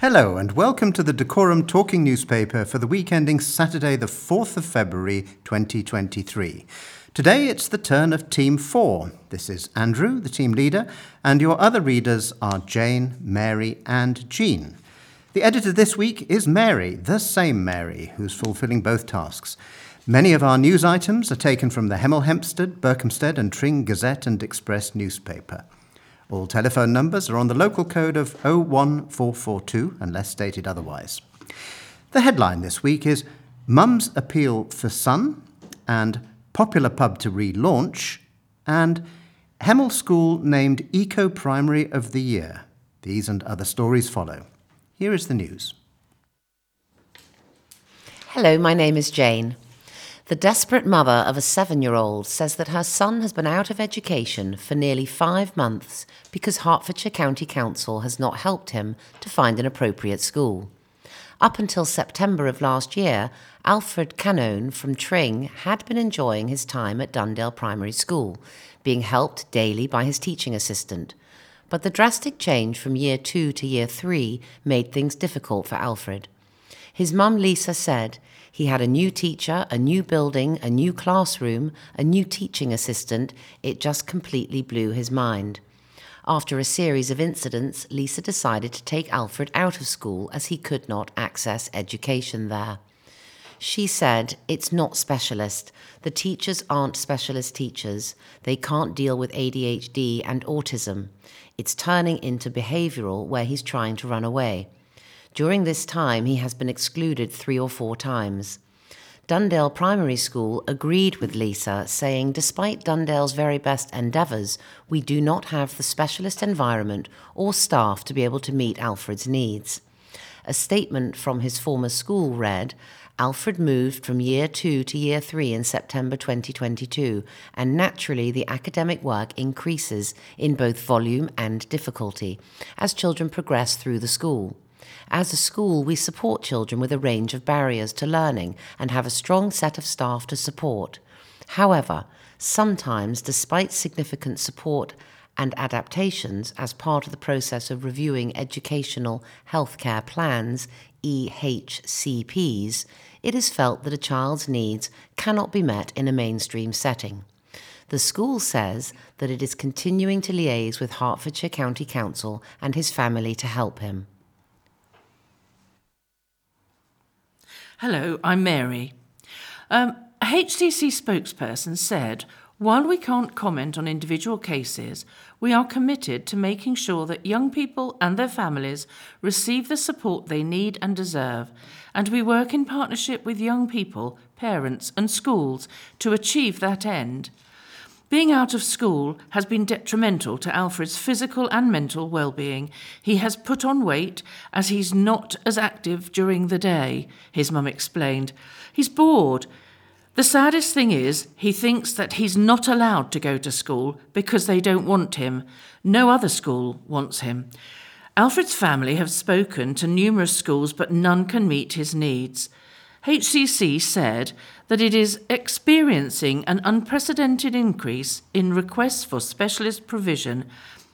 Hello, and welcome to the Dacorum Talking Newspaper for the week ending Saturday, the 4th of February 2023. Today it's the turn of Team 4. This is Andrew, the team leader, and your other readers are Jane, Mary, and Jean. The editor this week is Mary, the same Mary, who's fulfilling both tasks. Many of our news items are taken from the Hemel Hempstead, Berkhamsted, and Tring Gazette and Express newspaper. All telephone numbers are on the local code of 01442 unless stated otherwise. The headline this week is Mum's Appeal for Son and Popular Pub to relaunch and Hemel School named Eco Primary of the Year. These and other stories follow. Here is the news. Hello, my name is Jane. The desperate mother of a seven year old says that her son has been out of education for nearly five months because Hertfordshire County Council has not helped him to find an appropriate school. Up until September of last year, Alfred Canone from Tring had been enjoying his time at Dundale Primary School, being helped daily by his teaching assistant. But the drastic change from year two to year three made things difficult for Alfred. His mum Lisa said he had a new teacher, a new building, a new classroom, a new teaching assistant. It just completely blew his mind. After a series of incidents, Lisa decided to take Alfred out of school as he could not access education there. She said, It's not specialist. The teachers aren't specialist teachers. They can't deal with ADHD and autism. It's turning into behavioral where he's trying to run away. During this time, he has been excluded three or four times. Dundale Primary School agreed with Lisa, saying, Despite Dundale's very best endeavours, we do not have the specialist environment or staff to be able to meet Alfred's needs. A statement from his former school read, Alfred moved from year two to year three in September 2022, and naturally the academic work increases in both volume and difficulty as children progress through the school. As a school, we support children with a range of barriers to learning and have a strong set of staff to support. However, sometimes, despite significant support and adaptations as part of the process of reviewing educational healthcare plans, EHCPs, it is felt that a child's needs cannot be met in a mainstream setting. The school says that it is continuing to liaise with Hertfordshire County Council and his family to help him. Hello, I'm Mary. Um, a HCC spokesperson said, while we can't comment on individual cases, we are committed to making sure that young people and their families receive the support they need and deserve, and we work in partnership with young people, parents, and schools to achieve that end. Being out of school has been detrimental to Alfred's physical and mental well-being. He has put on weight as he's not as active during the day, his mum explained. He's bored. The saddest thing is, he thinks that he's not allowed to go to school because they don't want him. No other school wants him. Alfred's family have spoken to numerous schools, but none can meet his needs. HCC said that it is experiencing an unprecedented increase in requests for specialist provision,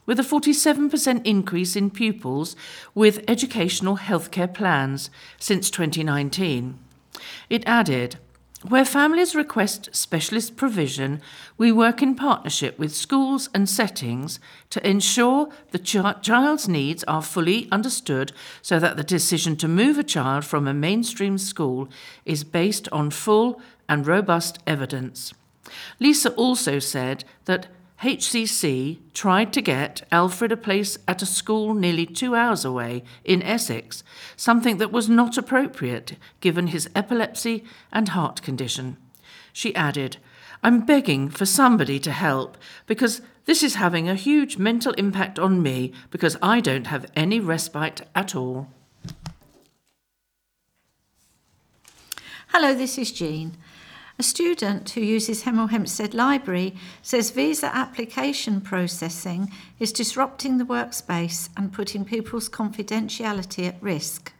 with a 47% increase in pupils with educational healthcare plans since 2019. It added, where families request specialist provision, we work in partnership with schools and settings to ensure the ch- child's needs are fully understood so that the decision to move a child from a mainstream school is based on full and robust evidence. Lisa also said that HCC tried to get Alfred a place at a school nearly two hours away in Essex, something that was not appropriate given his epilepsy and heart condition. She added, I'm begging for somebody to help because this is having a huge mental impact on me because I don't have any respite at all. Hello, this is Jean. A student who uses Hemel Hempstead Library says visa application processing is disrupting the workspace and putting people's confidentiality at risk.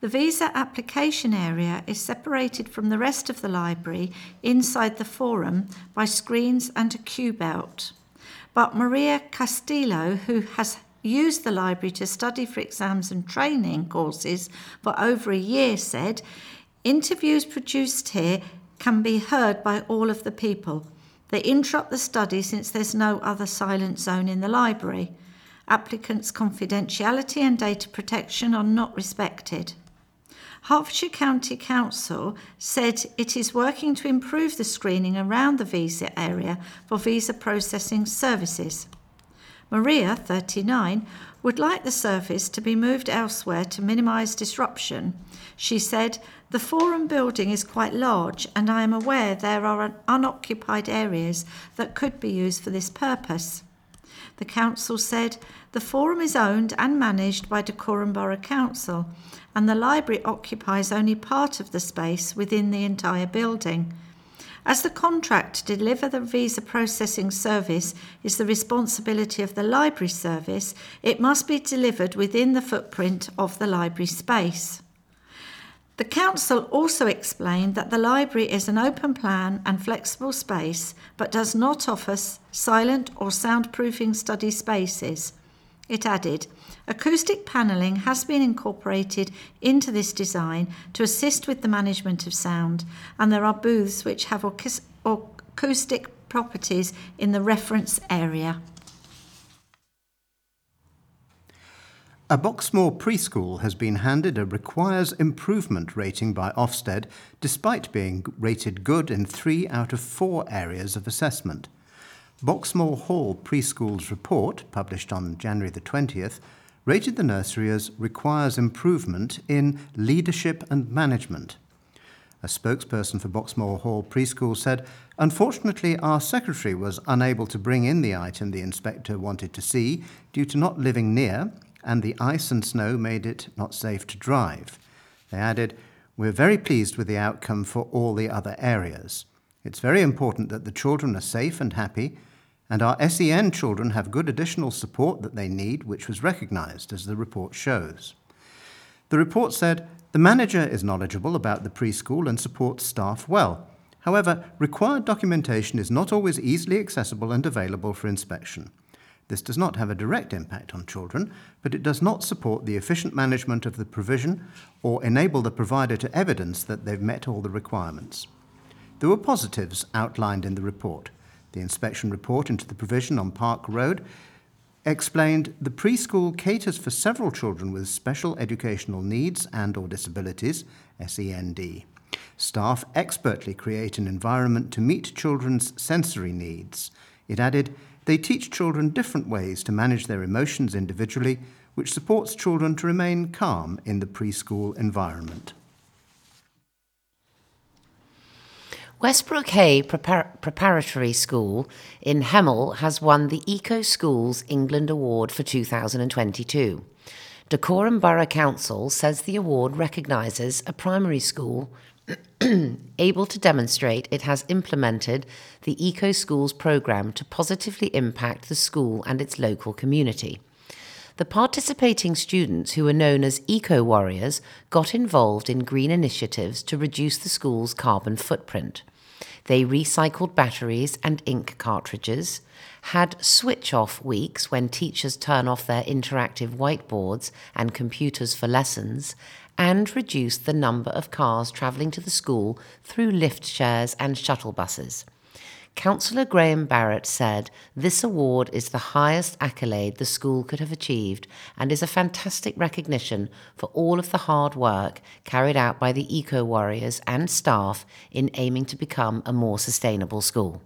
The visa application area is separated from the rest of the library inside the forum by screens and a queue belt. But Maria Castillo, who has used the library to study for exams and training courses for over a year said interviews produced here can be heard by all of the people. They interrupt the study since there's no other silent zone in the library. Applicants' confidentiality and data protection are not respected. Hertfordshire County Council said it is working to improve the screening around the visa area for visa processing services. Maria, 39, would like the service to be moved elsewhere to minimise disruption. She said, The forum building is quite large, and I am aware there are unoccupied areas that could be used for this purpose. The council said, The forum is owned and managed by Dacorum Borough Council, and the library occupies only part of the space within the entire building. As the contract to deliver the visa processing service is the responsibility of the library service, it must be delivered within the footprint of the library space. The Council also explained that the library is an open plan and flexible space but does not offer silent or soundproofing study spaces. It added, Acoustic panelling has been incorporated into this design to assist with the management of sound, and there are booths which have acoustic properties in the reference area. A Boxmoor preschool has been handed a requires improvement rating by Ofsted despite being rated good in three out of four areas of assessment. Boxmoor Hall Preschool's report, published on January the 20th, rated the nursery as requires improvement in leadership and management. A spokesperson for Boxmoor Hall Preschool said, Unfortunately, our secretary was unable to bring in the item the inspector wanted to see due to not living near, and the ice and snow made it not safe to drive. They added, We're very pleased with the outcome for all the other areas. It's very important that the children are safe and happy, and our SEN children have good additional support that they need, which was recognised, as the report shows. The report said the manager is knowledgeable about the preschool and supports staff well. However, required documentation is not always easily accessible and available for inspection. This does not have a direct impact on children, but it does not support the efficient management of the provision or enable the provider to evidence that they've met all the requirements. There were positives outlined in the report. The inspection report into the provision on Park Road explained the preschool caters for several children with special educational needs and or disabilities, SEND. Staff expertly create an environment to meet children's sensory needs. It added, they teach children different ways to manage their emotions individually, which supports children to remain calm in the preschool environment. Westbrook Hay Prepar- Preparatory School in Hemel has won the Eco Schools England Award for 2022. Dacorum Borough Council says the award recognises a primary school able to demonstrate it has implemented the Eco Schools programme to positively impact the school and its local community. The participating students, who are known as Eco Warriors, got involved in green initiatives to reduce the school's carbon footprint. They recycled batteries and ink cartridges, had switch off weeks when teachers turn off their interactive whiteboards and computers for lessons, and reduced the number of cars travelling to the school through lift shares and shuttle buses. Councillor Graham Barrett said, This award is the highest accolade the school could have achieved and is a fantastic recognition for all of the hard work carried out by the eco warriors and staff in aiming to become a more sustainable school.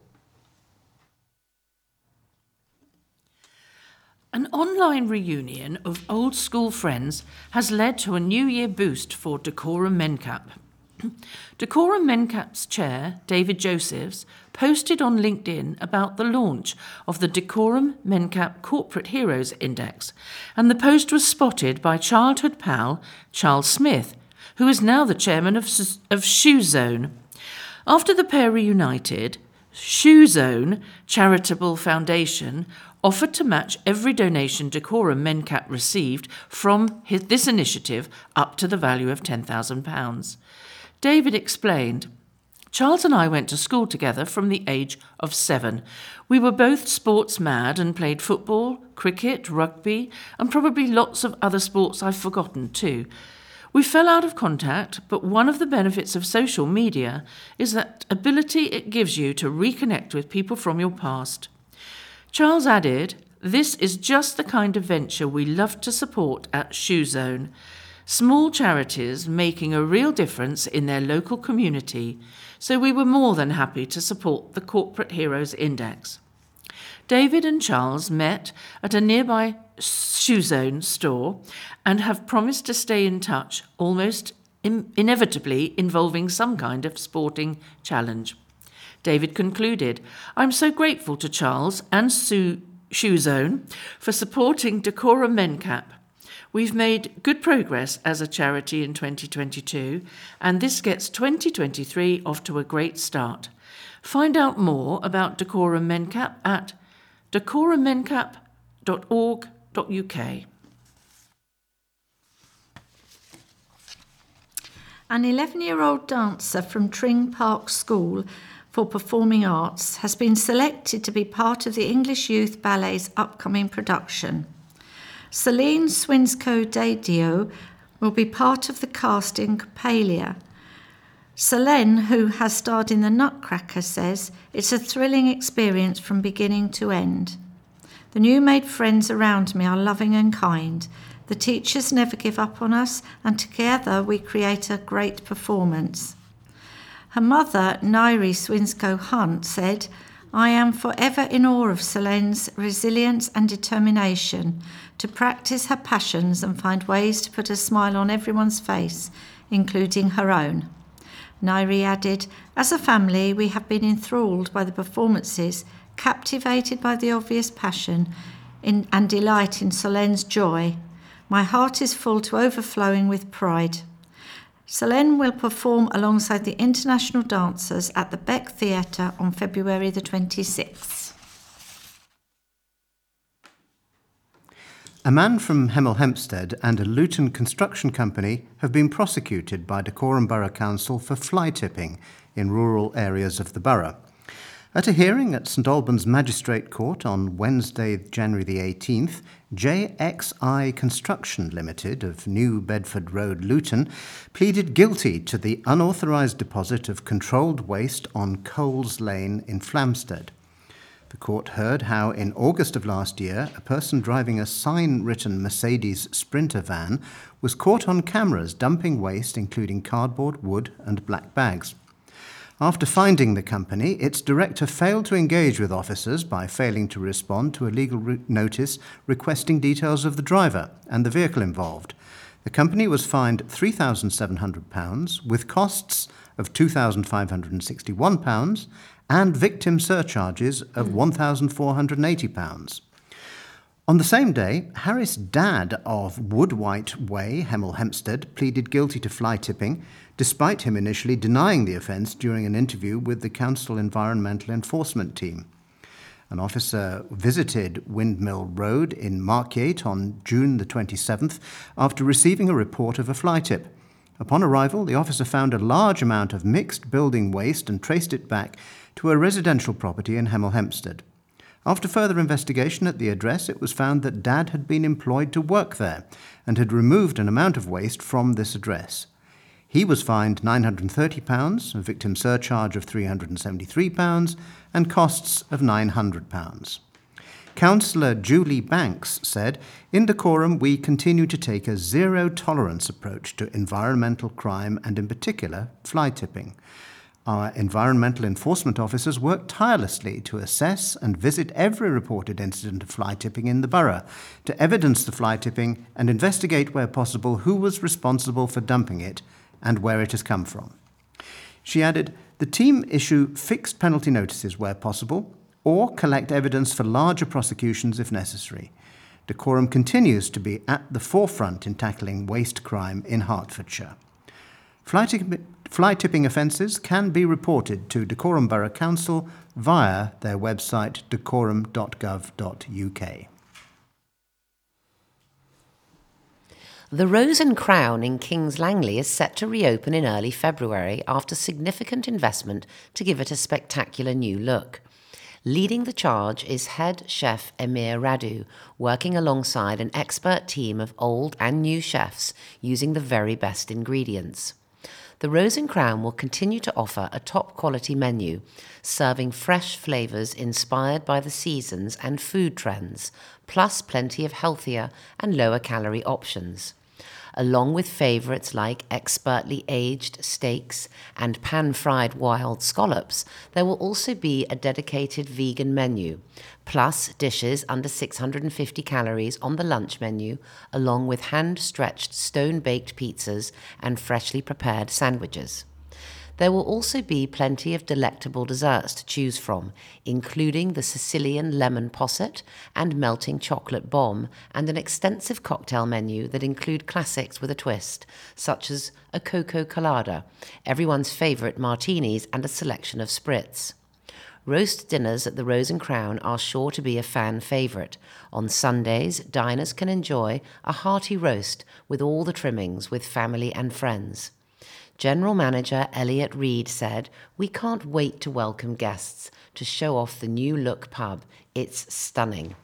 An online reunion of old school friends has led to a New Year boost for Dacorum Mencap. Dacorum Mencap's chair, David Josephs, posted on LinkedIn about the launch of the Dacorum Mencap Corporate Heroes Index, and the post was spotted by childhood pal Charles Smith, who is now the chairman of, of Shoe Zone. After the pair reunited, Shoe Zone Charitable Foundation offered to match every donation Dacorum Mencap received from his, this initiative up to the value of £10,000. David explained Charles and I went to school together from the age of seven. We were both sports mad and played football, cricket, rugby, and probably lots of other sports I've forgotten too. We fell out of contact, but one of the benefits of social media is that ability it gives you to reconnect with people from your past. Charles added, This is just the kind of venture we love to support at Shoe Zone. Small charities making a real difference in their local community so we were more than happy to support the Corporate Heroes Index. David and Charles met at a nearby Shoe Zone store and have promised to stay in touch, almost in- inevitably involving some kind of sporting challenge. David concluded, I'm so grateful to Charles and Sue Shoe Zone for supporting Dacorum Mencap We've made good progress as a charity in 2022, and this gets 2023 off to a great start. Find out more about Dacorum Mencap at dacorummencap.org.uk. An 11 year old dancer from Tring Park School for Performing Arts has been selected to be part of the English Youth Ballet's upcoming production. Celine Swinscoe Dadio will be part of the cast in Coppelia. Selene, who has starred in The Nutcracker, says it's a thrilling experience from beginning to end. The new made friends around me are loving and kind. The teachers never give up on us, and together we create a great performance. Her mother, Nairi Swinscoe Hunt, said, I am forever in awe of Selene's resilience and determination to practice her passions and find ways to put a smile on everyone's face, including her own. Nairi added, As a family, we have been enthralled by the performances, captivated by the obvious passion in, and delight in Selene's joy. My heart is full to overflowing with pride. Selene will perform alongside the international dancers at the Beck Theatre on February the 26th. A man from Hemel Hempstead and a Luton construction company have been prosecuted by Dacorum Borough Council for fly tipping in rural areas of the borough. At a hearing at St Albans Magistrate Court on Wednesday, January the 18th, JXI Construction Limited of New Bedford Road, Luton, pleaded guilty to the unauthorised deposit of controlled waste on Coles Lane in Flamstead. The court heard how, in August of last year, a person driving a sign written Mercedes Sprinter van was caught on cameras dumping waste, including cardboard, wood, and black bags. After finding the company, its director failed to engage with officers by failing to respond to a legal re- notice requesting details of the driver and the vehicle involved. The company was fined £3,700 with costs of £2,561 and victim surcharges of hmm. £1,480. On the same day, Harris Dad of Woodwhite Way, Hemel Hempstead, pleaded guilty to fly tipping, despite him initially denying the offence during an interview with the Council Environmental Enforcement Team. An officer visited Windmill Road in Markyate on June the 27th after receiving a report of a fly tip. Upon arrival, the officer found a large amount of mixed building waste and traced it back to a residential property in Hemel Hempstead. After further investigation at the address, it was found that Dad had been employed to work there and had removed an amount of waste from this address. He was fined £930, a victim surcharge of £373, and costs of £900. Councillor Julie Banks said, In Dacorum, we continue to take a zero tolerance approach to environmental crime and, in particular, fly tipping. Our environmental enforcement officers work tirelessly to assess and visit every reported incident of fly tipping in the borough, to evidence the fly tipping and investigate where possible who was responsible for dumping it and where it has come from. She added, the team issue fixed penalty notices where possible or collect evidence for larger prosecutions if necessary. Dacorum continues to be at the forefront in tackling waste crime in Hertfordshire. Fly, fly tipping offences can be reported to Dacorum Borough Council via their website dacorum.gov.uk. The Rose and Crown in Kings Langley is set to reopen in early February after significant investment to give it a spectacular new look. Leading the charge is head chef Emir Radu, working alongside an expert team of old and new chefs using the very best ingredients. The Rose and Crown will continue to offer a top quality menu, serving fresh flavours inspired by the seasons and food trends, plus plenty of healthier and lower calorie options along with favourites like expertly aged steaks and pan fried wild scallops, there will also be a dedicated vegan menu, plus dishes under 650 calories on the lunch menu, along with hand stretched stone baked pizzas and freshly prepared sandwiches. There will also be plenty of delectable desserts to choose from, including the Sicilian lemon posset and melting chocolate bomb, and an extensive cocktail menu that include classics with a twist, such as a cocoa colada, everyone's favourite martinis, and a selection of spritz. Roast dinners at the Rose and Crown are sure to be a fan favourite. On Sundays, diners can enjoy a hearty roast with all the trimmings with family and friends. General Manager Elliot Reed said, We can't wait to welcome guests to show off the new look pub. It's stunning.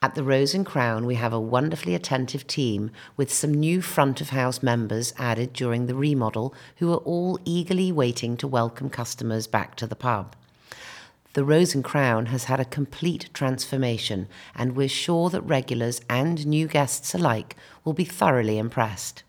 At the Rose and Crown, we have a wonderfully attentive team with some new front of house members added during the remodel who are all eagerly waiting to welcome customers back to the pub. The Rose and Crown has had a complete transformation, and we're sure that regulars and new guests alike will be thoroughly impressed.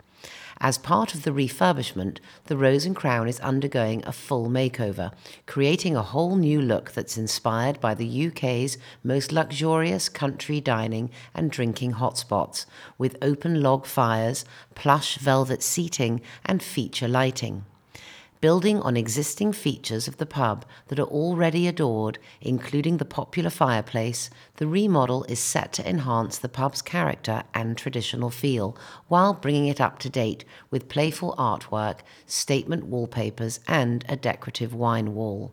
As part of the refurbishment, the Rose and Crown is undergoing a full makeover, creating a whole new look that's inspired by the UK's most luxurious country dining and drinking hotspots, with open log fires, plush velvet seating, and feature lighting building on existing features of the pub that are already adored, including the popular fireplace, the remodel is set to enhance the pub's character and traditional feel while bringing it up to date with playful artwork, statement wallpapers, and a decorative wine wall.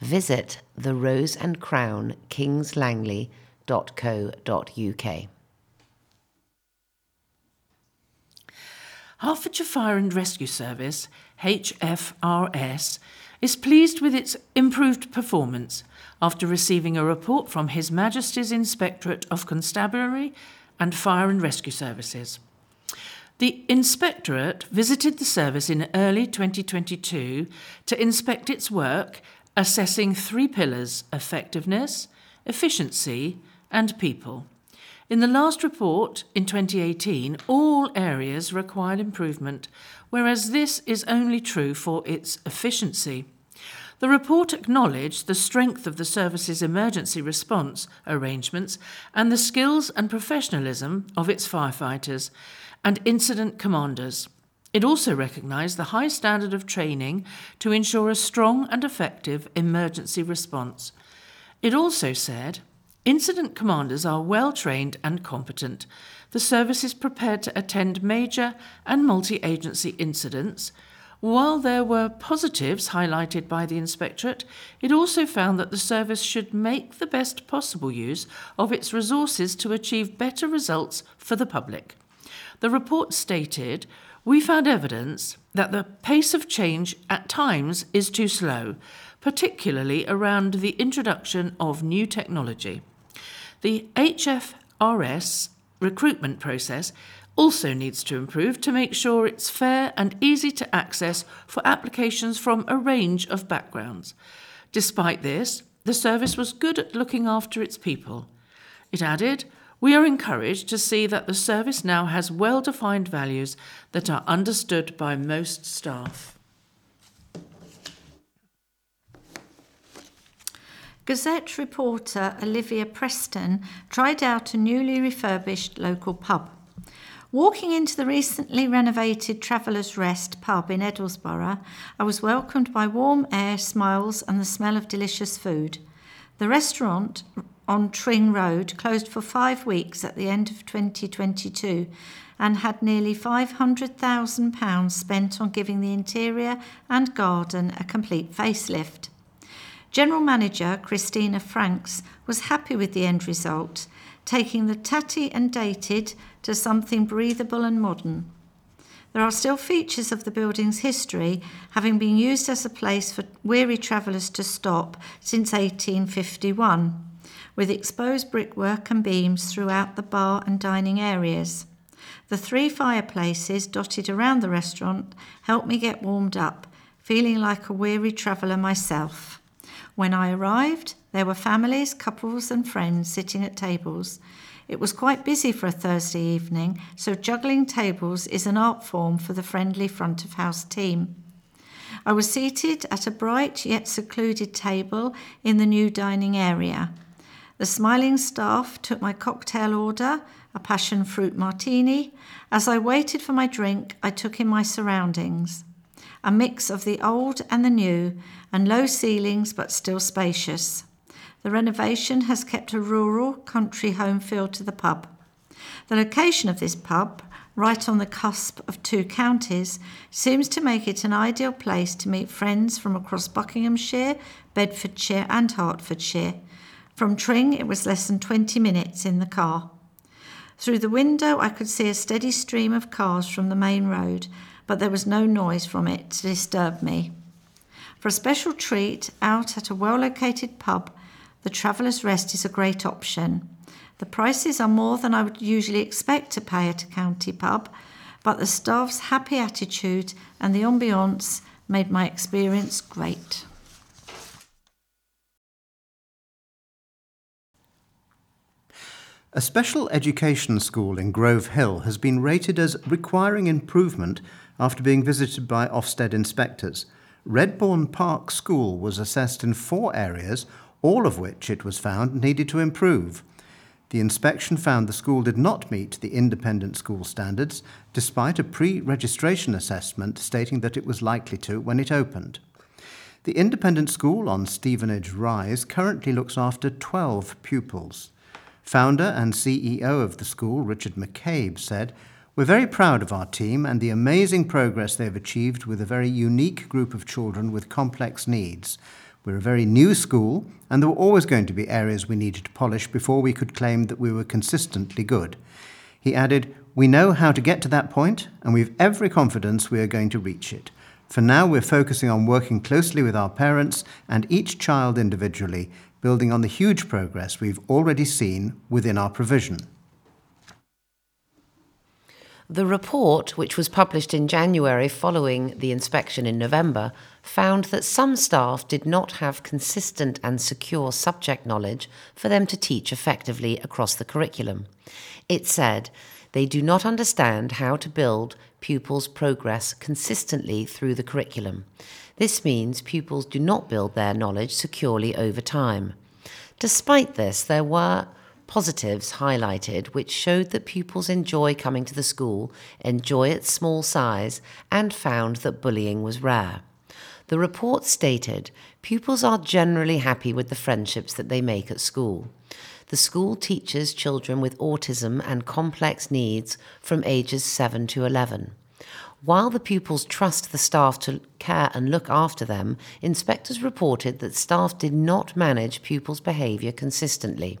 Visit the Rose and Crown kingslangley.co.uk. Hertfordshire Fire and Rescue Service HFRS, is pleased with its improved performance after receiving a report from His Majesty's Inspectorate of Constabulary and Fire and Rescue Services. The Inspectorate visited the service in early 2022 to inspect its work, assessing three pillars effectiveness, efficiency, and people. In the last report in 2018, all areas required improvement, whereas this is only true for its efficiency. The report acknowledged the strength of the service's emergency response arrangements and the skills and professionalism of its firefighters and incident commanders. It also recognised the high standard of training to ensure a strong and effective emergency response. It also said Incident commanders are well trained and competent. The service is prepared to attend major and multi agency incidents. While there were positives highlighted by the Inspectorate, it also found that the service should make the best possible use of its resources to achieve better results for the public. The report stated We found evidence that the pace of change at times is too slow, particularly around the introduction of new technology. The HFRS recruitment process also needs to improve to make sure it's fair and easy to access for applications from a range of backgrounds. Despite this, the service was good at looking after its people. It added, We are encouraged to see that the service now has well defined values that are understood by most staff. Gazette reporter Olivia Preston tried out a newly refurbished local pub. Walking into the recently renovated Travellers Rest pub in Edlesborough, I was welcomed by warm air, smiles, and the smell of delicious food. The restaurant on Tring Road closed for five weeks at the end of 2022 and had nearly £500,000 spent on giving the interior and garden a complete facelift. General Manager Christina Franks was happy with the end result. taking the tatty and dated to something breathable and modern. There are still features of the building's history, having been used as a place for weary travellers to stop since 1851, with exposed brickwork and beams throughout the bar and dining areas. The three fireplaces dotted around the restaurant helped me get warmed up, feeling like a weary traveller myself. When I arrived, there were families, couples, and friends sitting at tables. It was quite busy for a Thursday evening, so juggling tables is an art form for the friendly front of house team. I was seated at a bright yet secluded table in the new dining area. The smiling staff took my cocktail order, a passion fruit martini. As I waited for my drink, I took in my surroundings. A mix of the old and the new, and low ceilings but still spacious. The renovation has kept a rural, country home feel to the pub. The location of this pub, right on the cusp of two counties, seems to make it an ideal place to meet friends from across Buckinghamshire, Bedfordshire, and Hertfordshire. From Tring, it was less than 20 minutes in the car. Through the window, I could see a steady stream of cars from the main road, but there was no noise from it to disturb me. For a special treat, out at a well located pub, the Traveller's Rest is a great option. The prices are more than I would usually expect to pay at a county pub, but the staff's happy attitude and the ambiance made my experience great. A special education school in Grove Hill has been rated as requiring improvement after being visited by Ofsted inspectors. Redbourne Park School was assessed in four areas, all of which it was found needed to improve. The inspection found the school did not meet the independent school standards, despite a pre registration assessment stating that it was likely to when it opened. The independent school on Stevenage Rise currently looks after 12 pupils. Founder and CEO of the school, Richard McCabe, said, We're very proud of our team and the amazing progress they've achieved with a very unique group of children with complex needs. We're a very new school, and there were always going to be areas we needed to polish before we could claim that we were consistently good. He added, We know how to get to that point, and we've every confidence we are going to reach it. For now, we're focusing on working closely with our parents and each child individually, building on the huge progress we've already seen within our provision. The report, which was published in January following the inspection in November, found that some staff did not have consistent and secure subject knowledge for them to teach effectively across the curriculum. It said they do not understand how to build pupils' progress consistently through the curriculum. This means pupils do not build their knowledge securely over time. Despite this, there were positives highlighted which showed that pupils enjoy coming to the school, enjoy its small size, and found that bullying was rare. The report stated pupils are generally happy with the friendships that they make at school. The school teaches children with autism and complex needs from ages 7 to 11. While the pupils trust the staff to care and look after them, inspectors reported that staff did not manage pupils' behaviour consistently.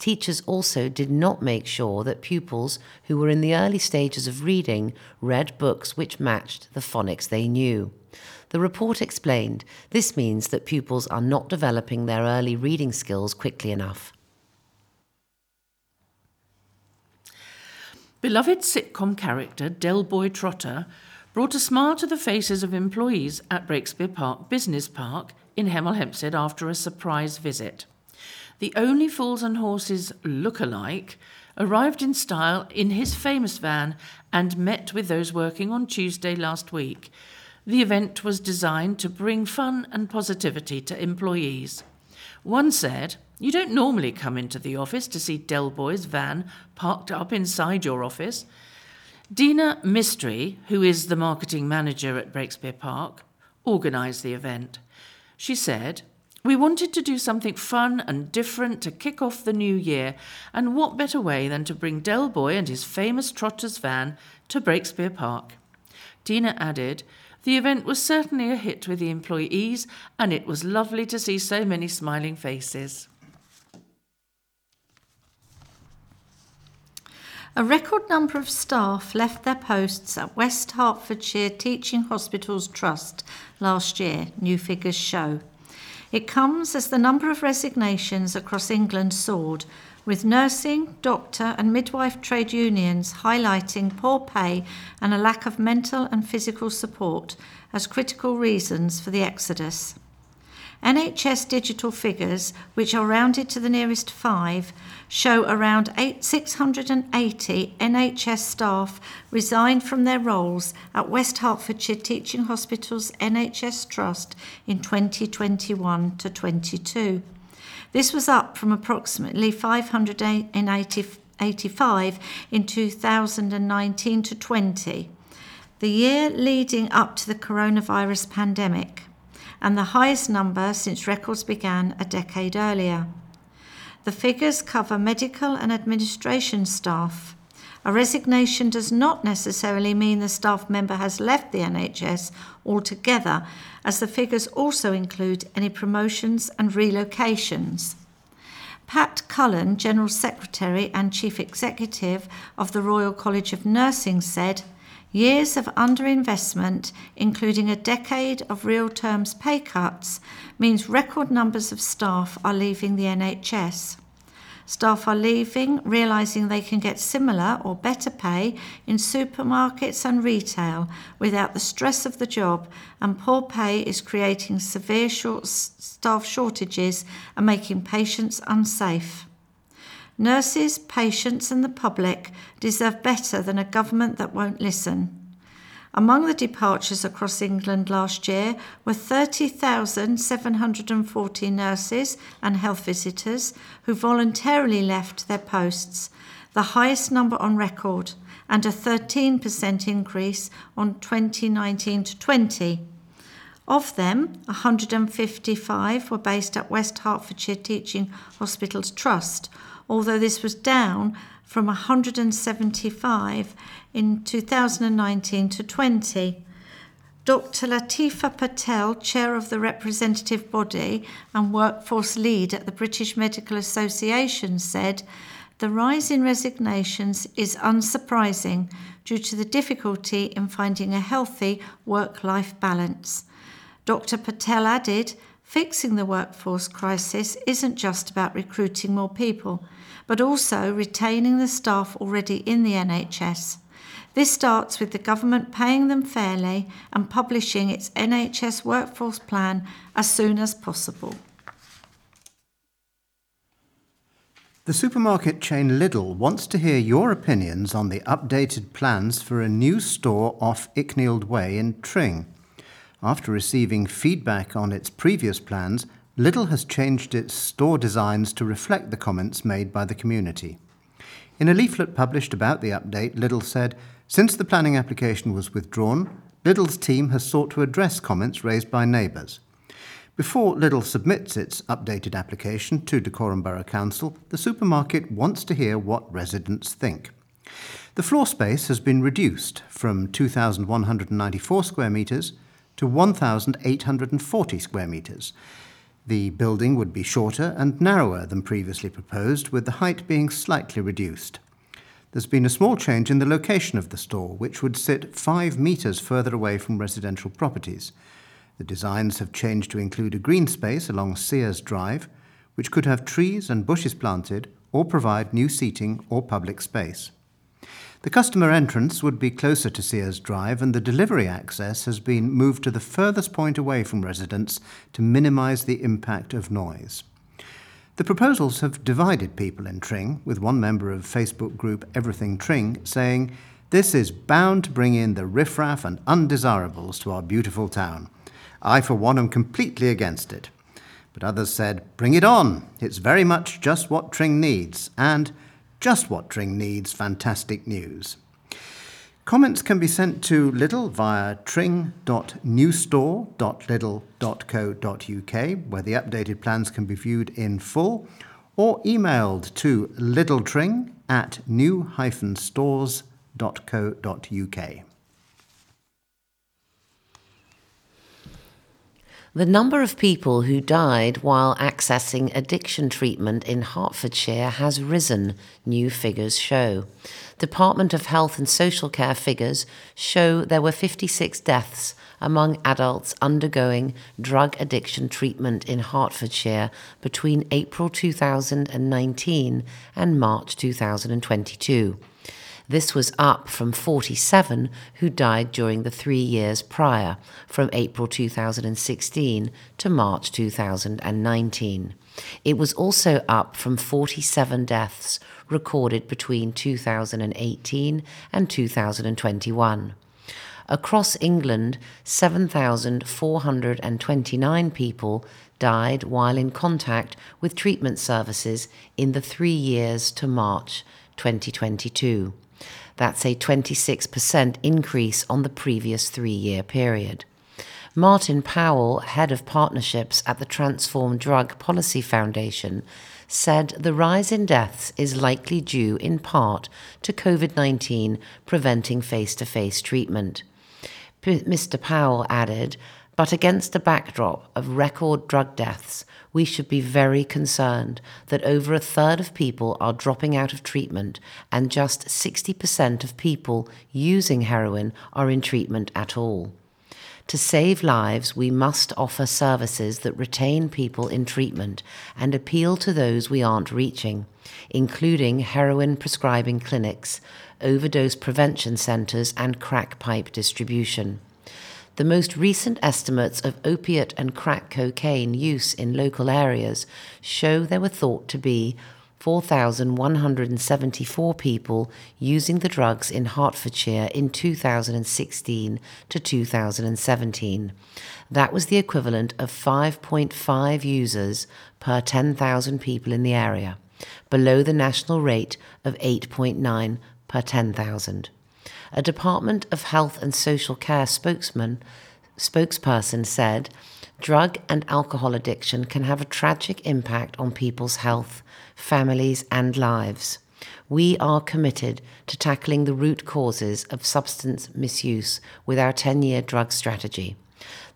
Teachers also did not make sure that pupils who were in the early stages of reading read books which matched the phonics they knew. The report explained this means that pupils are not developing their early reading skills quickly enough. Beloved sitcom character Delboy Trotter brought a smile to the faces of employees at Breakspear Park Business Park in Hemel Hempstead after a surprise visit. The Only Fools and Horses look-alike arrived in style in his famous van and met with those working on Tuesday last week the event was designed to bring fun and positivity to employees. One said, You don't normally come into the office to see Delboy's van parked up inside your office. Dina Mystery, who is the marketing manager at Breakspear Park, organised the event. She said, We wanted to do something fun and different to kick off the new year, and what better way than to bring Delboy and his famous Trotter's van to Breakspear Park? Dina added, the event was certainly a hit with the employees, and it was lovely to see so many smiling faces. A record number of staff left their posts at West Hertfordshire Teaching Hospitals Trust last year, new figures show. It comes as the number of resignations across England soared, with nursing, doctor, and midwife trade unions highlighting poor pay and a lack of mental and physical support as critical reasons for the exodus. NHS digital figures, which are rounded to the nearest five, show around eight, 680 NHS staff resigned from their roles at West Hertfordshire Teaching Hospitals NHS Trust in 2021 to 22. This was up from approximately 585 in 2019 to 20, the year leading up to the coronavirus pandemic and the highest number since records began a decade earlier. The figures cover medical and administration staff. A resignation does not necessarily mean the staff member has left the NHS altogether, as the figures also include any promotions and relocations. Pat Cullen, General Secretary and Chief Executive of the Royal College of Nursing, said, Years of underinvestment, including a decade of real terms pay cuts, means record numbers of staff are leaving the NHS. Staff are leaving, realising they can get similar or better pay in supermarkets and retail without the stress of the job, and poor pay is creating severe short staff shortages and making patients unsafe. Nurses, patients, and the public deserve better than a government that won't listen. Among the departures across England last year were 30,740 nurses and health visitors who voluntarily left their posts, the highest number on record, and a 13% increase on 2019 to 20. Of them, 155 were based at West Hertfordshire Teaching Hospitals Trust, although this was down from 175 in 2019 to 20. Dr. Latifa Patel, chair of the representative body and workforce lead at the British Medical Association, said the rise in resignations is unsurprising due to the difficulty in finding a healthy work life balance. Dr. Patel added, fixing the workforce crisis isn't just about recruiting more people but also retaining the staff already in the NHS. This starts with the government paying them fairly and publishing its NHS workforce plan as soon as possible. The supermarket chain Lidl wants to hear your opinions on the updated plans for a new store off Icknield Way in Tring. After receiving feedback on its previous plans, Lidl has changed its store designs to reflect the comments made by the community. In a leaflet published about the update, Lidl said, Since the planning application was withdrawn, Lidl's team has sought to address comments raised by neighbours. Before Lidl submits its updated application to Dacorum Borough Council, the supermarket wants to hear what residents think. The floor space has been reduced from 2,194 square metres to 1,840 square metres. The building would be shorter and narrower than previously proposed, with the height being slightly reduced. There's been a small change in the location of the store, which would sit five metres further away from residential properties. The designs have changed to include a green space along Sears Drive, which could have trees and bushes planted or provide new seating or public space. The customer entrance would be closer to Sears Drive, and the delivery access has been moved to the furthest point away from residents to minimise the impact of noise. The proposals have divided people in Tring, with one member of Facebook group Everything Tring saying, This is bound to bring in the riffraff and undesirables to our beautiful town. I, for one, am completely against it. But others said, Bring it on! It's very much just what Tring needs, and just what Tring needs fantastic news. Comments can be sent to Lidl via tring.newstore.lidl.co.uk, where the updated plans can be viewed in full, or emailed to lidltring at new-stores.co.uk. The number of people who died while accessing addiction treatment in Hertfordshire has risen, new figures show. Department of Health and Social Care figures show there were 56 deaths among adults undergoing drug addiction treatment in Hertfordshire between April 2019 and March 2022. This was up from 47 who died during the three years prior, from April 2016 to March 2019. It was also up from 47 deaths recorded between 2018 and 2021. Across England, 7,429 people died while in contact with treatment services in the three years to March 2022. That's a 26% increase on the previous three year period. Martin Powell, head of partnerships at the Transform Drug Policy Foundation, said the rise in deaths is likely due in part to COVID 19 preventing face to face treatment. P- Mr. Powell added, but against a backdrop of record drug deaths, we should be very concerned that over a third of people are dropping out of treatment and just 60% of people using heroin are in treatment at all. To save lives, we must offer services that retain people in treatment and appeal to those we aren't reaching, including heroin prescribing clinics, overdose prevention centres, and crack pipe distribution. The most recent estimates of opiate and crack cocaine use in local areas show there were thought to be 4,174 people using the drugs in Hertfordshire in 2016 to 2017. That was the equivalent of 5.5 users per 10,000 people in the area, below the national rate of 8.9 per 10,000. A Department of Health and Social Care spokesman spokesperson said, drug and alcohol addiction can have a tragic impact on people's health, families, and lives. We are committed to tackling the root causes of substance misuse with our 10 year drug strategy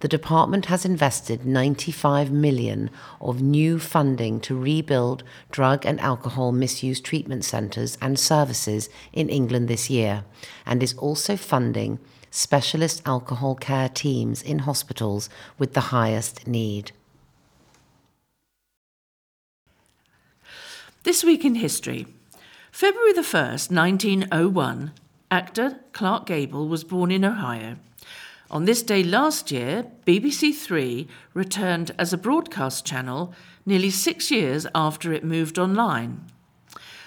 the department has invested 95 million of new funding to rebuild drug and alcohol misuse treatment centres and services in England this year and is also funding specialist alcohol care teams in hospitals with the highest need. This week in history. February the 1st, 1901, actor Clark Gable was born in Ohio. On this day last year, BBC Three returned as a broadcast channel nearly six years after it moved online.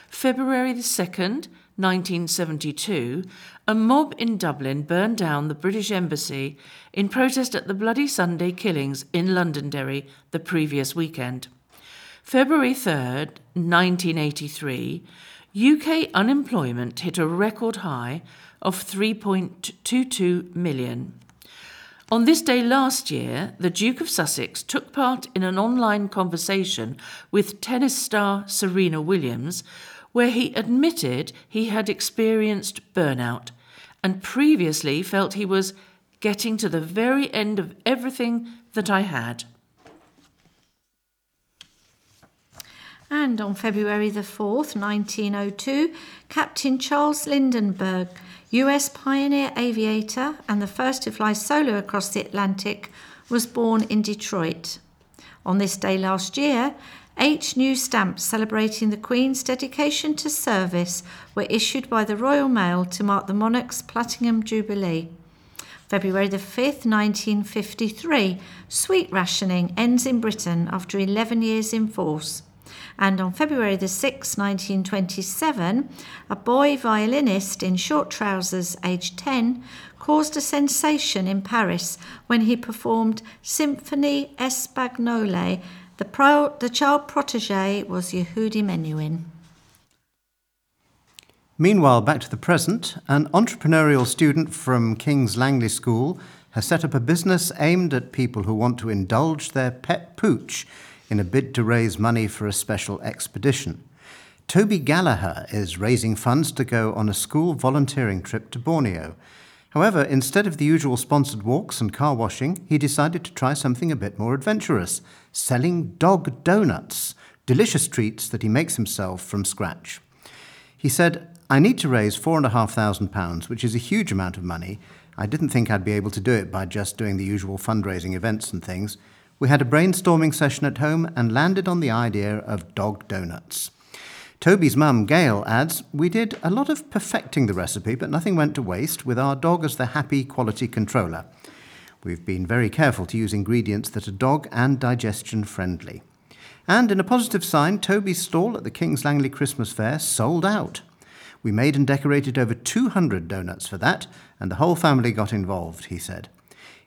February the 2nd, 1972, a mob in Dublin burned down the British Embassy in protest at the Bloody Sunday killings in Londonderry the previous weekend. February 3rd, 1983, UK unemployment hit a record high of 3.22 million. On this day last year, the Duke of Sussex took part in an online conversation with tennis star Serena Williams, where he admitted he had experienced burnout and previously felt he was getting to the very end of everything that I had. And on February the 4th, 1902, Captain Charles Lindbergh US pioneer aviator and the first to fly solo across the Atlantic, was born in Detroit. On this day last year, eight new stamps celebrating the Queen's dedication to service were issued by the Royal Mail to mark the monarch's Platinum Jubilee. February the 5th, 1953, sweet rationing ends in Britain after 11 years in force. And on February the 6th, 1927, a boy violinist in short trousers, aged 10, caused a sensation in Paris when he performed Symphonie Espagnole. The, pro- the child protege was Yehudi Menuhin. Meanwhile, back to the present, an entrepreneurial student from King's Langley School has set up a business aimed at people who want to indulge their pet pooch in a bid to raise money for a special expedition. Toby Gallagher is raising funds to go on a school volunteering trip to Borneo. However, instead of the usual sponsored walks and car washing, he decided to try something a bit more adventurous selling dog donuts, delicious treats that he makes himself from scratch. He said, I need to raise £4,500, which is a huge amount of money. I didn't think I'd be able to do it by just doing the usual fundraising events and things. We had a brainstorming session at home and landed on the idea of dog donuts. Toby's mum, Gail, adds, We did a lot of perfecting the recipe, but nothing went to waste, with our dog as the happy quality controller. We've been very careful to use ingredients that are dog and digestion friendly. And in a positive sign, Toby's stall at the King's Langley Christmas Fair sold out. We made and decorated over 200 donuts for that, and the whole family got involved, he said.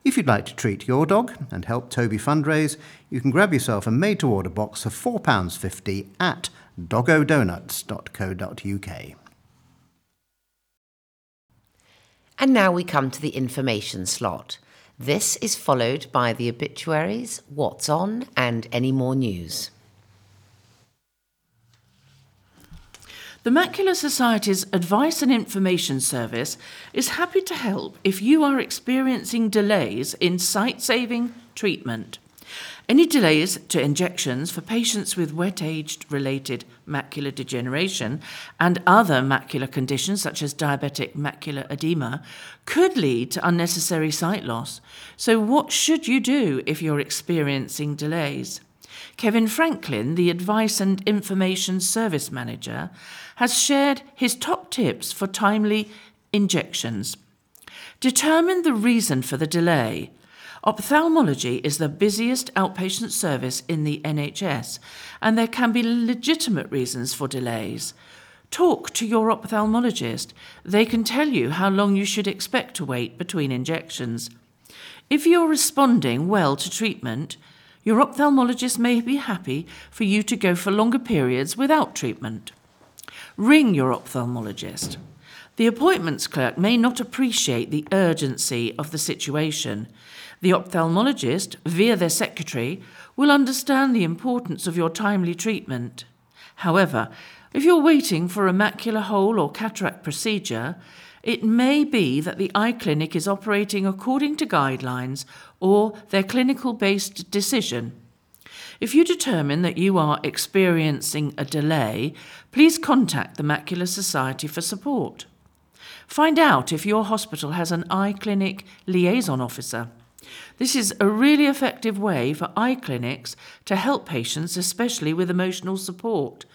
If you'd like to treat your dog and help Toby fundraise, you can grab yourself a made to order box of £4.50 at doggodonuts.co.uk. And now we come to the information slot. This is followed by the obituaries, what's on, and any more news. The Macular Society's Advice and Information Service is happy to help if you are experiencing delays in sight saving treatment. Any delays to injections for patients with wet age related macular degeneration and other macular conditions such as diabetic macular edema could lead to unnecessary sight loss. So, what should you do if you're experiencing delays? Kevin Franklin, the Advice and Information Service Manager, has shared his top tips for timely injections. Determine the reason for the delay. Ophthalmology is the busiest outpatient service in the NHS, and there can be legitimate reasons for delays. Talk to your ophthalmologist. They can tell you how long you should expect to wait between injections. If you're responding well to treatment, your ophthalmologist may be happy for you to go for longer periods without treatment. Ring your ophthalmologist. The appointments clerk may not appreciate the urgency of the situation. The ophthalmologist, via their secretary, will understand the importance of your timely treatment. However, if you're waiting for a macular hole or cataract procedure, it may be that the eye clinic is operating according to guidelines or their clinical based decision. If you determine that you are experiencing a delay, please contact the Macular Society for support. Find out if your hospital has an eye clinic liaison officer. This is a really effective way for eye clinics to help patients, especially with emotional support.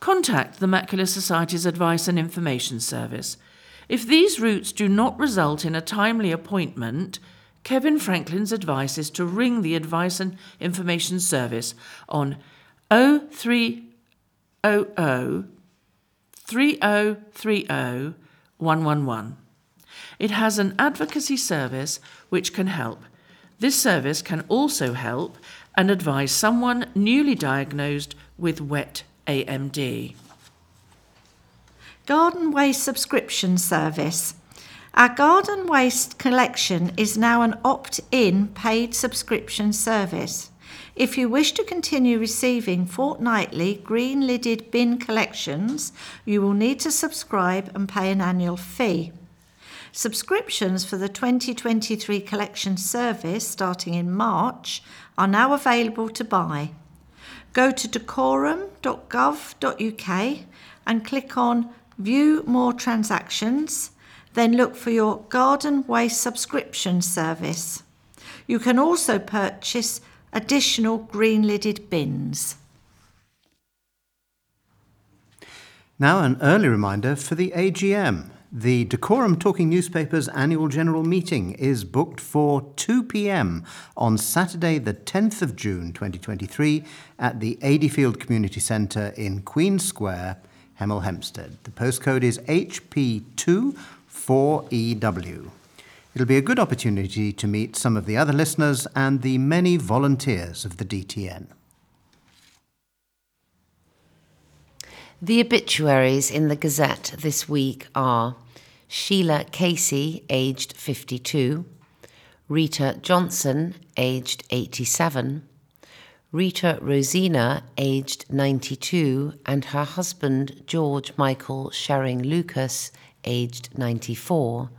Contact the Macular Society's Advice and Information Service. If these routes do not result in a timely appointment, Kevin Franklin's advice is to ring the Advice and Information Service on 0300 3030 111. It has an advocacy service which can help. This service can also help and advise someone newly diagnosed with wet AMD. Garden Waste Subscription Service. Our garden waste collection is now an opt in paid subscription service. If you wish to continue receiving fortnightly green lidded bin collections, you will need to subscribe and pay an annual fee. Subscriptions for the 2023 collection service starting in March are now available to buy. Go to dacorum.gov.uk and click on View More Transactions then look for your garden waste subscription service. You can also purchase additional green lidded bins. Now, an early reminder for the AGM. The Dacorum Talking Newspapers annual general meeting is booked for 2 pm on Saturday, the 10th of June 2023, at the Adeyfield Community Centre in Queen Square, Hemel Hempstead. The postcode is HP2 4EW. It'll be a good opportunity to meet some of the other listeners and the many volunteers of the DTN. The obituaries in the Gazette this week are Sheila Casey, aged 52, Rita Johnson, aged 87, Rita Rosina, aged 92, and her husband George Michael Shering Lucas, aged 94,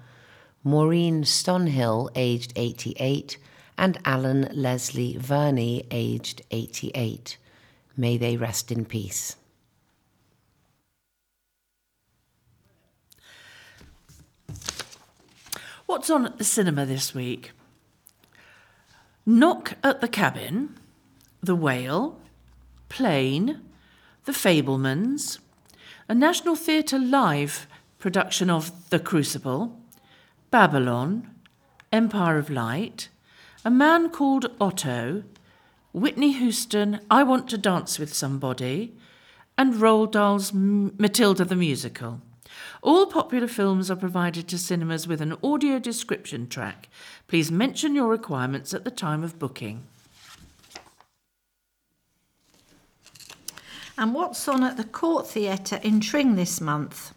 Maureen Stonhill, aged 88, and Alan Leslie Verney, aged 88. May they rest in peace. What's on at the cinema this week? Knock at the Cabin, The Whale, Plane, The Fabelmans, a National Theatre Live production of The Crucible, Babylon, Empire of Light, A Man Called Otto, Whitney Houston, I Want to Dance with Somebody, and Roald Dahl's Matilda the Musical. All popular films are provided to cinemas with an audio description track. Please mention your requirements at the time of booking. And what's on at the Court Theatre in Tring this month?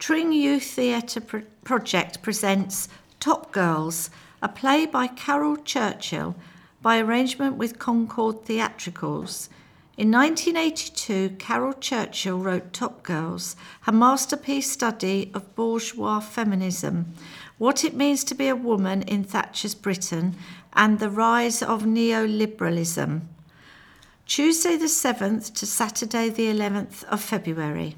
Tring Youth Theatre Pro- Project presents Top Girls, a play by Caryl Churchill by arrangement with Concord Theatricals. In 1982, Caryl Churchill wrote Top Girls, her masterpiece study of bourgeois feminism, what it means to be a woman in Thatcher's Britain, and the rise of neoliberalism. Tuesday the 7th to Saturday the 11th of February.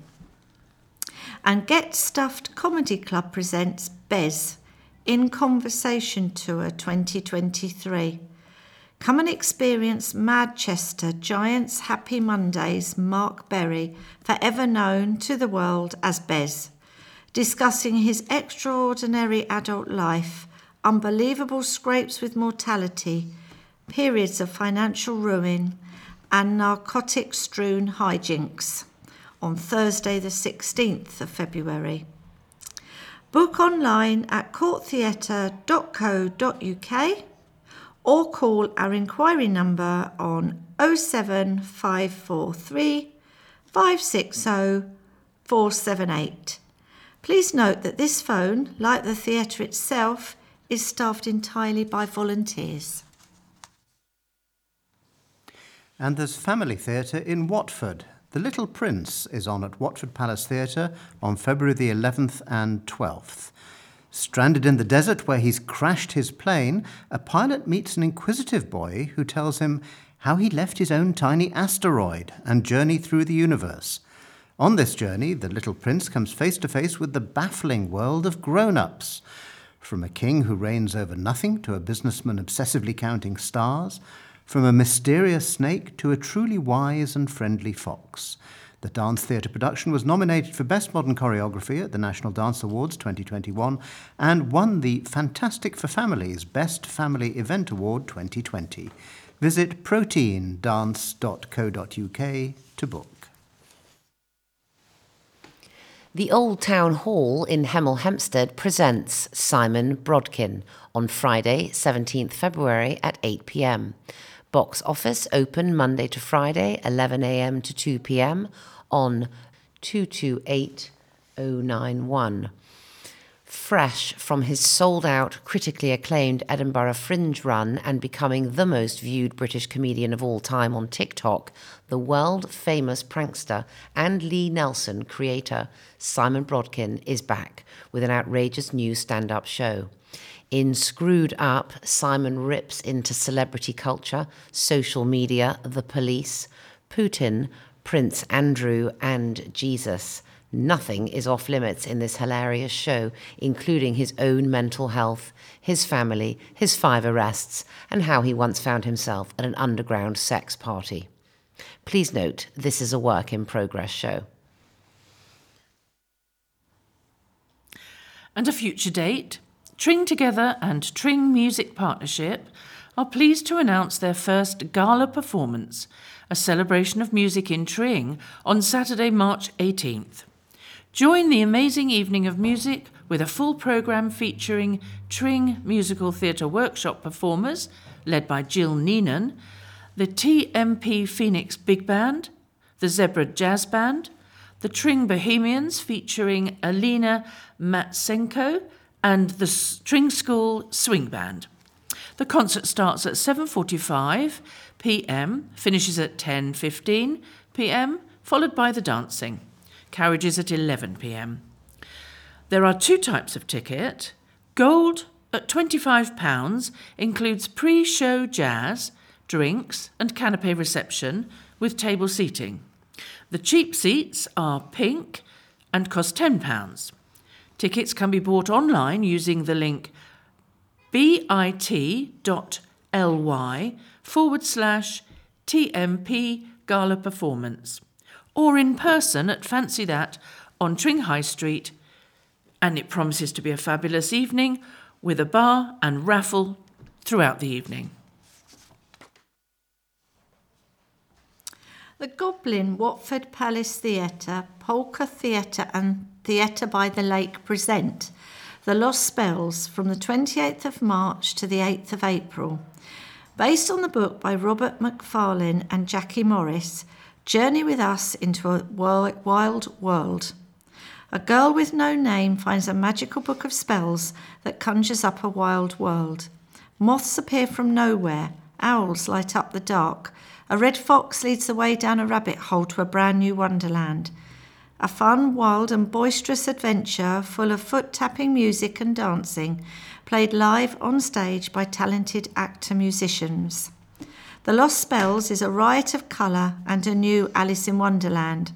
And Get Stuffed Comedy Club presents Bez in Conversation Tour 2023. Come and experience Madchester Giants Happy Mondays Mark Berry, forever known to the world as Bez, discussing his extraordinary adult life, unbelievable scrapes with mortality, periods of financial ruin, and narcotic strewn hijinks on Thursday, the 16th of February. Book online at courttheatre.co.uk or call our inquiry number on 07543 560 478. Please note that this phone, like the theatre itself, is staffed entirely by volunteers. And there's family theatre in Watford. The Little Prince is on at Watford Palace Theatre on February the 11th and 12th. Stranded in the desert where he's crashed his plane, a pilot meets an inquisitive boy who tells him how he left his own tiny asteroid and journey through the universe. On this journey, the little prince comes face to face with the baffling world of grown ups. From a king who reigns over nothing to a businessman obsessively counting stars, from a mysterious snake to a truly wise and friendly fox. The dance theatre production was nominated for Best Modern Choreography at the National Dance Awards 2021 and won the Fantastic for Families Best Family Event Award 2020. Visit proteindance.co.uk to book. The Old Town Hall in Hemel Hempstead presents Simon Brodkin on Friday, 17th February at 8 pm. Box office open Monday to Friday, 11am to 2pm on 228091. Fresh from his sold out, critically acclaimed Edinburgh Fringe run and becoming the most viewed British comedian of all time on TikTok, the world famous prankster and Lee Nelson creator Simon Brodkin is back with an outrageous new stand up show. In Screwed Up, Simon rips into celebrity culture, social media, the police, Putin, Prince Andrew, and Jesus. Nothing is off limits in this hilarious show, including his own mental health, his family, his five arrests, and how he once found himself at an underground sex party. Please note, this is a work in progress show. And a future date Tring Together and Tring Music Partnership are pleased to announce their first gala performance a celebration of music in Tring on Saturday, March 18th. Join the amazing evening of music with a full programme featuring Tring Musical Theatre Workshop performers, led by Jill Neenan, the TMP Phoenix Big Band, the Zebra Jazz Band, the Tring Bohemians featuring Alina Matsenko, and the Tring School Swing Band. The concert starts at 7:45 p.m., finishes at 10:15 p.m., followed by the dancing. Carriages at 11 p.m. There are two types of ticket. Gold at £25 includes pre show jazz, drinks, and canapé reception with table seating. The cheap seats are pink and cost £10. Tickets can be bought online using the link bit.ly forward slash TMP Gala Performance or in person at Fancy That on Tring High Street. And it promises to be a fabulous evening with a bar and raffle throughout the evening. The Goblin Watford Palace Theatre, Polka Theatre, and Theatre by the Lake present The Lost Spells from the 28th of March to the 8th of April. Based on the book by Robert Macfarlane and Jackie Morris, journey with us into a wild world. A girl with no name finds a magical book of spells that conjures up a wild world. Moths appear from nowhere, owls light up the dark, a red fox leads the way down a rabbit hole to a brand new wonderland. A fun, wild, and boisterous adventure full of foot tapping music and dancing, played live on stage by talented actor musicians. The Lost Spells is a riot of colour and a new Alice in Wonderland,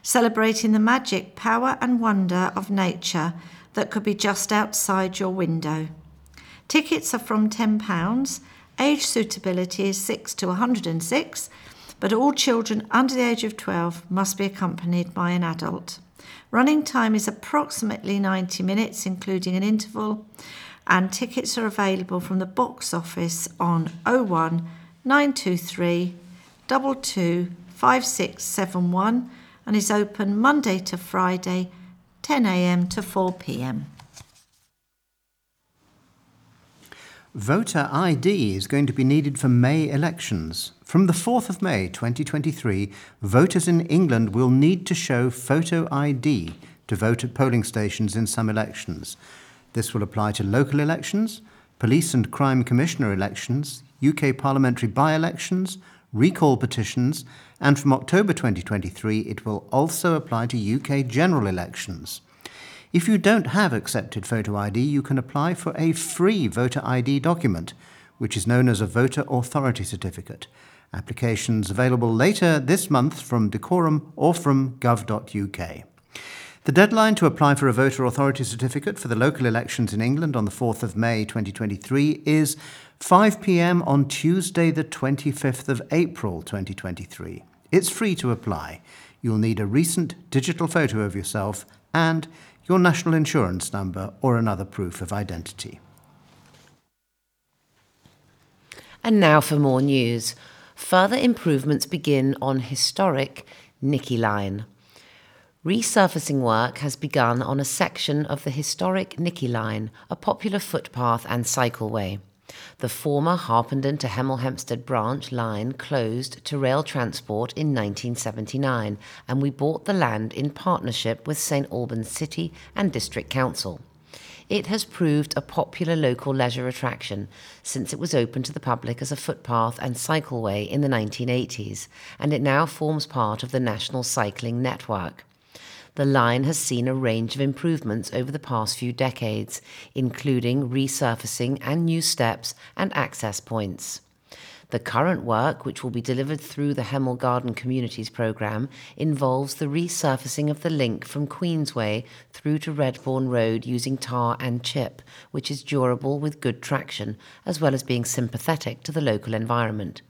celebrating the magic, power, and wonder of nature that could be just outside your window. Tickets are from £10. Age suitability is 6 to 106, but all children under the age of 12 must be accompanied by an adult. Running time is approximately 90 minutes, including an interval, and tickets are available from the box office on 01 923 5671 and is open Monday to Friday, 10am to 4pm. Voter ID is going to be needed for May elections. From the 4th of May 2023, voters in England will need to show photo ID to vote at polling stations in some elections. This will apply to local elections, police and crime commissioner elections, UK parliamentary by elections, recall petitions, and from October 2023, it will also apply to UK general elections. If you don't have accepted photo ID, you can apply for a free voter ID document, which is known as a voter authority certificate. Applications available later this month from Dacorum or from gov.uk. The deadline to apply for a voter authority certificate for the local elections in England on the 4th of May 2023 is 5 pm on Tuesday, the 25th of April 2023. It's free to apply. You'll need a recent digital photo of yourself and your national insurance number, or another proof of identity. And now for more news. Further improvements begin on historic Nicky Line. Resurfacing work has begun on a section of the historic Nicky Line, a popular footpath and cycleway. The former Harpenden to Hemel Hempstead branch line closed to rail transport in 1979, and we bought the land in partnership with St Albans City and District Council. It has proved a popular local leisure attraction since it was opened to the public as a footpath and cycleway in the 1980s, and it now forms part of the National Cycling Network. The line has seen a range of improvements over the past few decades, including resurfacing and new steps and access points. The current work, which will be delivered through the Hemel Garden Communities programme, involves the resurfacing of the link from Queensway through to Redbourn Road using tar and chip, which is durable with good traction, as well as being sympathetic to the local environment.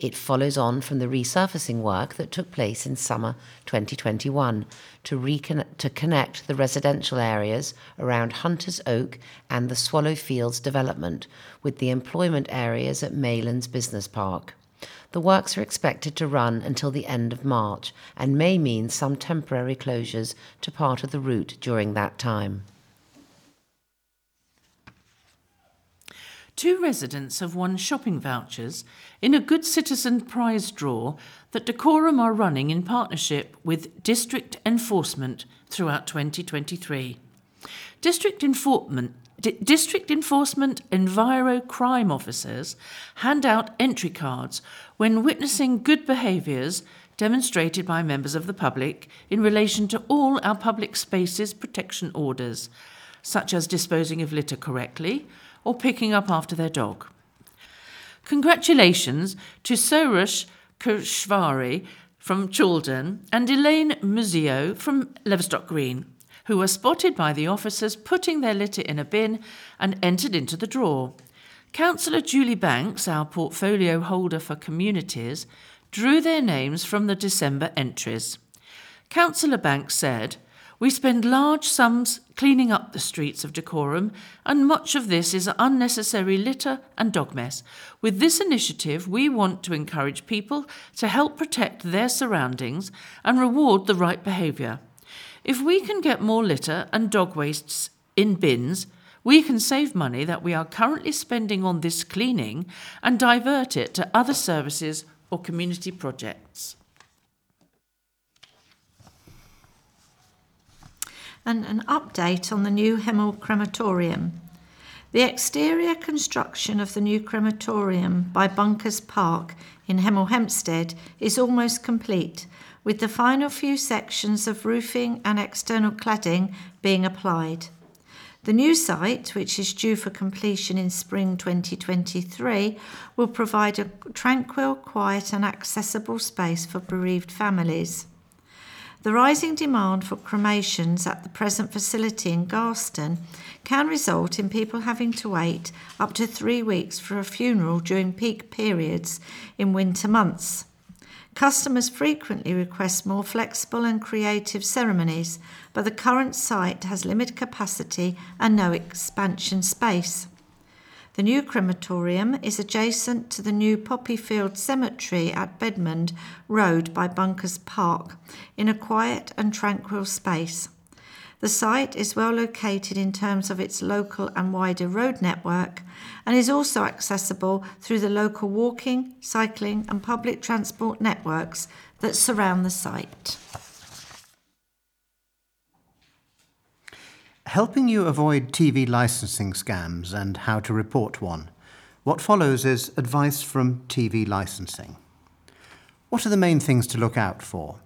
It follows on from the resurfacing work that took place in summer 2021 to, reconnect, to connect the residential areas around Hunters Oak and the Swallow Fields development with the employment areas at Maylands Business Park. The works are expected to run until the end of March and may mean some temporary closures to part of the route during that time. Two residents have won shopping vouchers in a Good Citizen prize draw that Dacorum are running in partnership with District Enforcement throughout 2023. District Enforcement D- District Enforcement Enviro Crime Officers hand out entry cards when witnessing good behaviours demonstrated by members of the public in relation to all our public spaces protection orders such as disposing of litter correctly or picking up after their dog. Congratulations to Sorush Kushvari from Chaulden and Elaine Muzio from Leverstock Green, who were spotted by the officers putting their litter in a bin and entered into the draw. Councillor Julie Banks, our portfolio holder for communities, drew their names from the December entries. Councillor Banks said, we spend large sums cleaning up the streets of Dacorum, and much of this is unnecessary litter and dog mess. With this initiative, we want to encourage people to help protect their surroundings and reward the right behaviour. If we can get more litter and dog wastes in bins, we can save money that we are currently spending on this cleaning and divert it to other services or community projects. And an update on the new Hemel crematorium. The exterior construction of the new crematorium by Bunkers Park in Hemel Hempstead is almost complete, with the final few sections of roofing and external cladding being applied. The new site, which is due for completion in spring 2023, will provide a tranquil, quiet, and accessible space for bereaved families. The rising demand for cremations at the present facility in Garston can result in people having to wait up to three weeks for a funeral during peak periods in winter months. Customers frequently request more flexible and creative ceremonies, but the current site has limited capacity and no expansion space. The new crematorium is adjacent to the new Poppyfield Cemetery at Bedmond Road by Bunkers Park in a quiet and tranquil space. The site is well located in terms of its local and wider road network and is also accessible through the local walking, cycling, and public transport networks that surround the site. Helping you avoid TV licensing scams and how to report one. What follows is advice from TV licensing. What are the main things to look out for?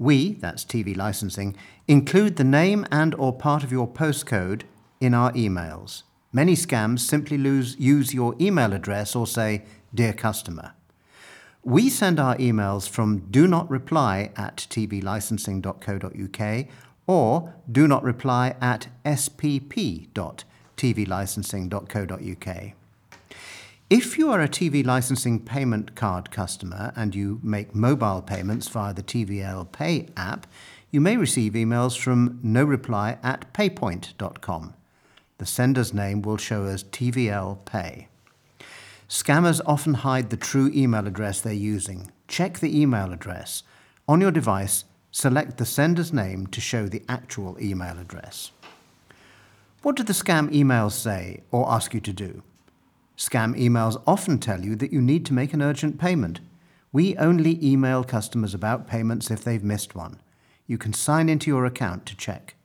We, that's TV licensing, include the name and or part of your postcode in our emails. Many scams simply lose, use your email address or say, Dear Customer. We send our emails from do not reply at tvlicensing.co.uk or do not reply at spp.tvlicensing.co.uk. If you are a TV licensing payment card customer and you make mobile payments via the TVL Pay app, you may receive emails from no reply at paypoint.com. The sender's name will show as TVL Pay. Scammers often hide the true email address they're using. Check the email address. On your device, select the sender's name to show the actual email address. What do the scam emails say or ask you to do? Scam emails often tell you that you need to make an urgent payment. We only email customers about payments if they've missed one. You can sign into your account to check.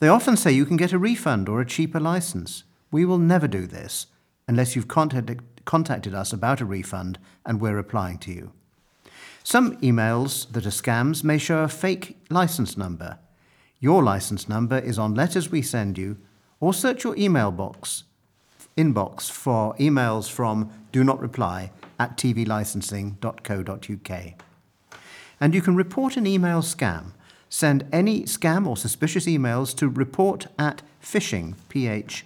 They often say you can get a refund or a cheaper license. We will never do this unless you've contacted, us about a refund and we're replying to you. Some emails that are scams may show a fake license number. Your license number is on letters we send you, or search your email box inbox for emails from do not reply at tvlicensing.co.uk. And you can report an email scam. Send any scam or suspicious emails to report at phishing, P-H-I-S-H-I-N-G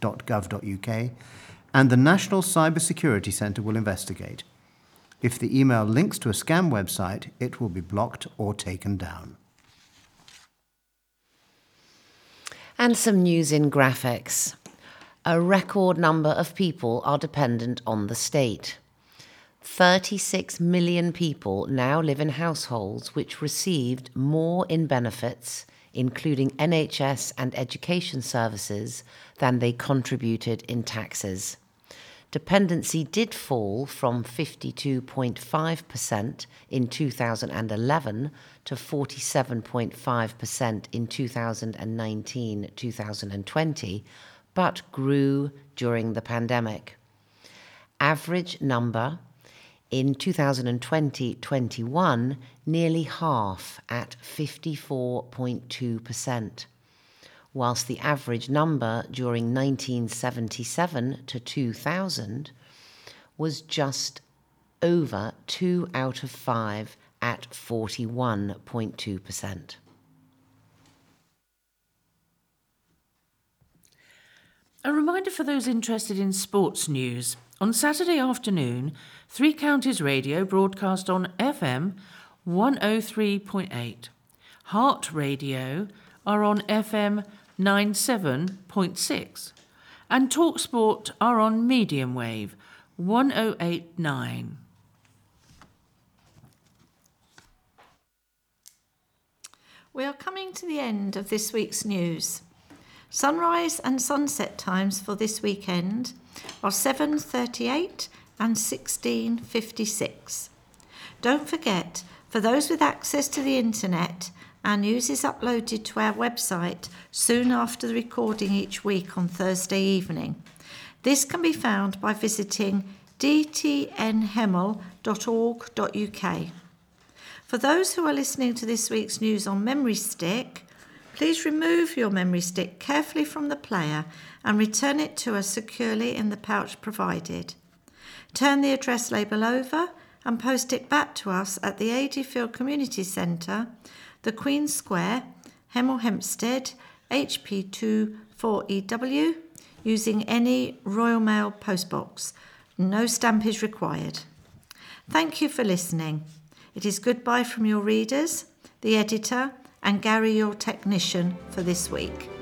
dot gov.uk, and the National Cyber Security Centre will investigate. If the email links to a scam website, it will be blocked or taken down. And some news in graphics. A record number of people are dependent on the state. 36 million people now live in households which received more in benefits, including NHS and education services, than they contributed in taxes dependency did fall from 52.5% in 2011 to 47.5% in 2019 2020, but grew during the pandemic. Average number In 2020 21, nearly half at 54.2%, whilst the average number during 1977 to 2000 was just over 2 out of 5 at 41.2%. A reminder for those interested in sports news. On Saturday afternoon, Three Counties Radio broadcast on FM 103.8. Heart Radio are on FM 97.6. And Talksport are on medium wave 1089. We are coming to the end of this week's news. Sunrise and sunset times for this weekend are 7:38 and 16:56. Don't forget, for those with access to the internet, our news is uploaded to our website soon after the recording each week on Thursday evening. This can be found by visiting dtnhemel.org.uk. For those who are listening to this week's news on Memory Stick, please remove your memory stick carefully from the player and return it to us securely in the pouch provided. Turn the address label over and post it back to us at the Adeyfield Community Centre, the Queen Square, Hemel Hempstead, HP2 4EW, using any Royal Mail postbox. No stamp is required. Thank you for listening. It is goodbye from your readers, the editor, and Gary, your technician, for this week.